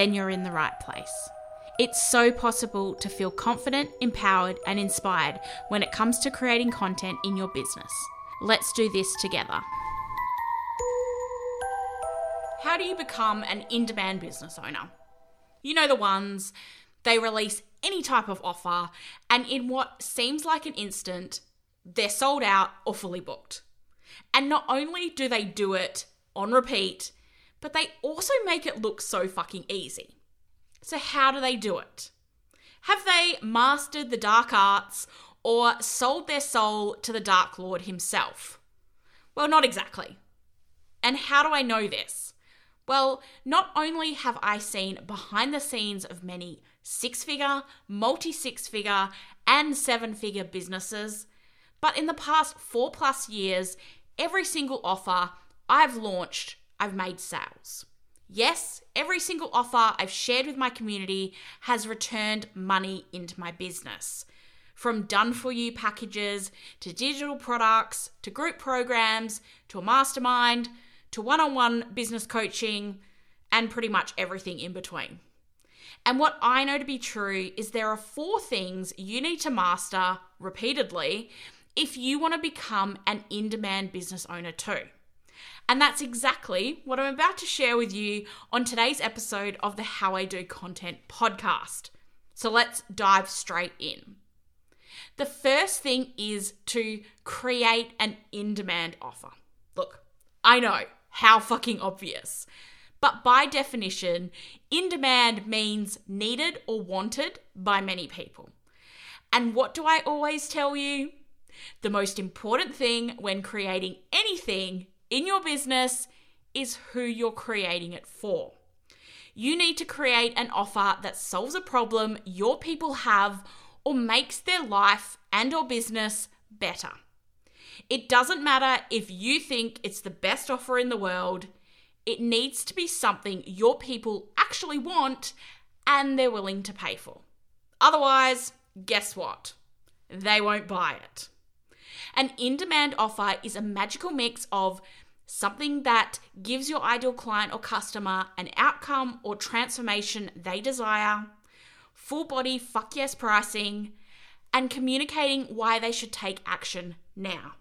then you're in the right place. It's so possible to feel confident, empowered, and inspired when it comes to creating content in your business. Let's do this together. How do you become an in demand business owner? You know the ones, they release any type of offer, and in what seems like an instant, they're sold out or fully booked. And not only do they do it on repeat, but they also make it look so fucking easy. So, how do they do it? Have they mastered the dark arts or sold their soul to the Dark Lord himself? Well, not exactly. And how do I know this? Well, not only have I seen behind the scenes of many six figure, multi six figure, and seven figure businesses, but in the past four plus years, every single offer I've launched, I've made sales. Yes, every single offer I've shared with my community has returned money into my business. From done for you packages to digital products to group programs to a mastermind to one on one business coaching and pretty much everything in between. And what I know to be true is there are four things you need to master repeatedly if you want to become an in demand business owner too. And that's exactly what I'm about to share with you on today's episode of the How I Do Content podcast. So let's dive straight in. The first thing is to create an in demand offer. Look, I know, how fucking obvious. But by definition, in demand means needed or wanted by many people. And what do I always tell you? The most important thing when creating anything in your business is who you're creating it for. You need to create an offer that solves a problem your people have or makes their life and or business better. It doesn't matter if you think it's the best offer in the world. It needs to be something your people actually want and they're willing to pay for. Otherwise, guess what? They won't buy it. An in demand offer is a magical mix of something that gives your ideal client or customer an outcome or transformation they desire, full body fuck yes pricing, and communicating why they should take action now.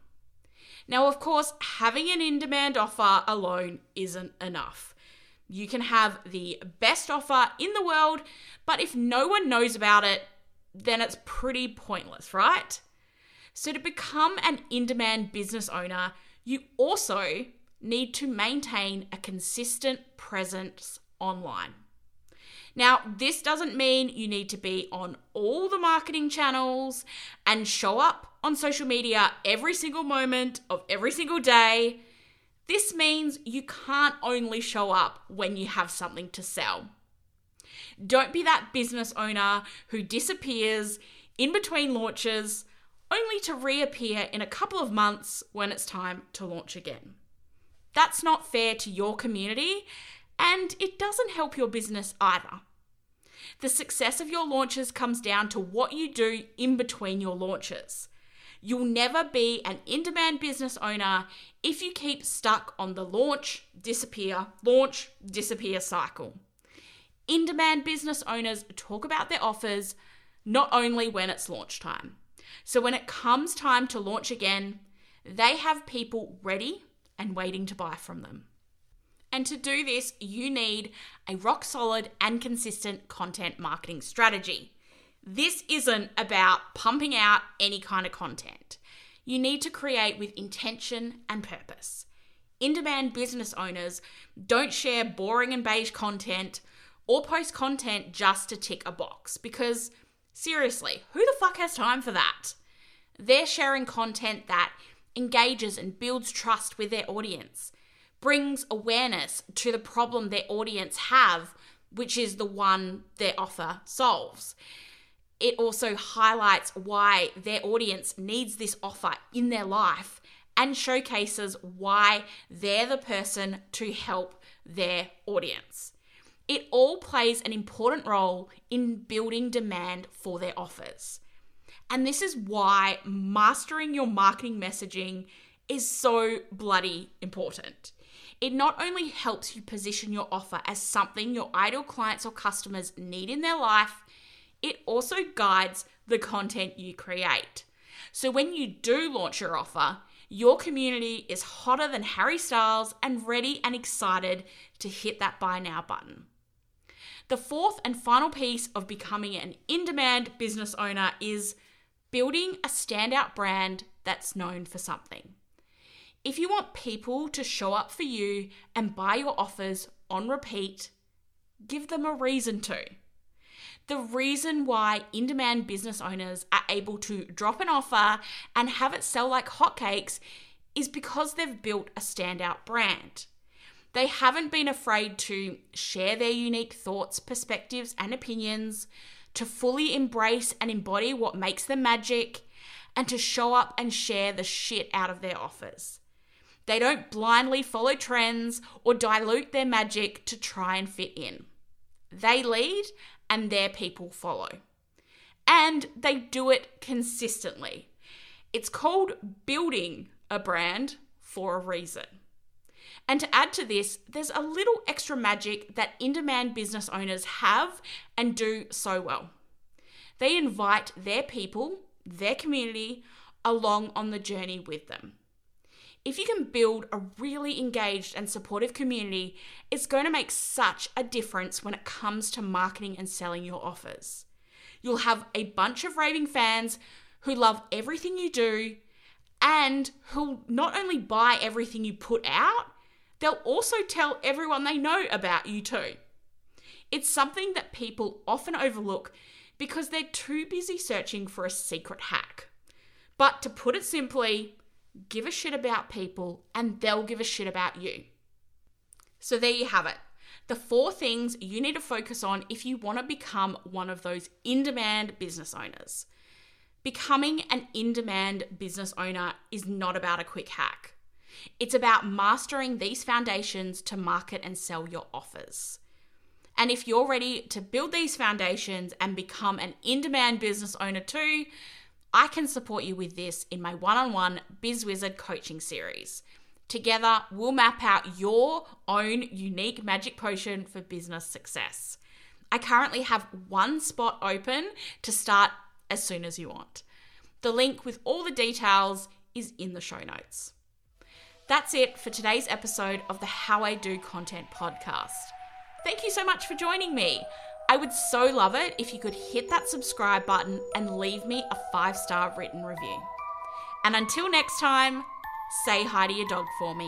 Now, of course, having an in demand offer alone isn't enough. You can have the best offer in the world, but if no one knows about it, then it's pretty pointless, right? So, to become an in demand business owner, you also need to maintain a consistent presence online. Now, this doesn't mean you need to be on all the marketing channels and show up on social media every single moment of every single day. This means you can't only show up when you have something to sell. Don't be that business owner who disappears in between launches only to reappear in a couple of months when it's time to launch again. That's not fair to your community, and it doesn't help your business either. The success of your launches comes down to what you do in between your launches. You'll never be an in demand business owner if you keep stuck on the launch, disappear, launch, disappear cycle. In demand business owners talk about their offers not only when it's launch time. So when it comes time to launch again, they have people ready and waiting to buy from them. And to do this, you need a rock solid and consistent content marketing strategy. This isn't about pumping out any kind of content. You need to create with intention and purpose. In demand business owners don't share boring and beige content or post content just to tick a box because, seriously, who the fuck has time for that? They're sharing content that engages and builds trust with their audience, brings awareness to the problem their audience have, which is the one their offer solves. It also highlights why their audience needs this offer in their life and showcases why they're the person to help their audience. It all plays an important role in building demand for their offers. And this is why mastering your marketing messaging is so bloody important. It not only helps you position your offer as something your ideal clients or customers need in their life, it also guides the content you create. So when you do launch your offer, your community is hotter than Harry Styles and ready and excited to hit that buy now button. The fourth and final piece of becoming an in demand business owner is building a standout brand that's known for something. If you want people to show up for you and buy your offers on repeat, give them a reason to. The reason why in demand business owners are able to drop an offer and have it sell like hotcakes is because they've built a standout brand. They haven't been afraid to share their unique thoughts, perspectives, and opinions, to fully embrace and embody what makes them magic, and to show up and share the shit out of their offers. They don't blindly follow trends or dilute their magic to try and fit in. They lead and their people follow. And they do it consistently. It's called building a brand for a reason. And to add to this, there's a little extra magic that in demand business owners have and do so well. They invite their people, their community, along on the journey with them if you can build a really engaged and supportive community, it's going to make such a difference when it comes to marketing and selling your offers. You'll have a bunch of raving fans who love everything you do and who'll not only buy everything you put out, they'll also tell everyone they know about you too. It's something that people often overlook because they're too busy searching for a secret hack. But to put it simply, give a shit about people, and they'll give a shit about you. So there you have it. The four things you need to focus on if you want to become one of those in demand business owners. Becoming an in demand business owner is not about a quick hack. It's about mastering these foundations to market and sell your offers. And if you're ready to build these foundations and become an in demand business owner too, I can support you with this in my one on one Biz Wizard coaching series. Together, we'll map out your own unique magic potion for business success. I currently have one spot open to start as soon as you want. The link with all the details is in the show notes. That's it for today's episode of the How I Do Content podcast. Thank you so much for joining me. I would so love it if you could hit that subscribe button and leave me a five star written review. And until next time, say hi to your dog for me.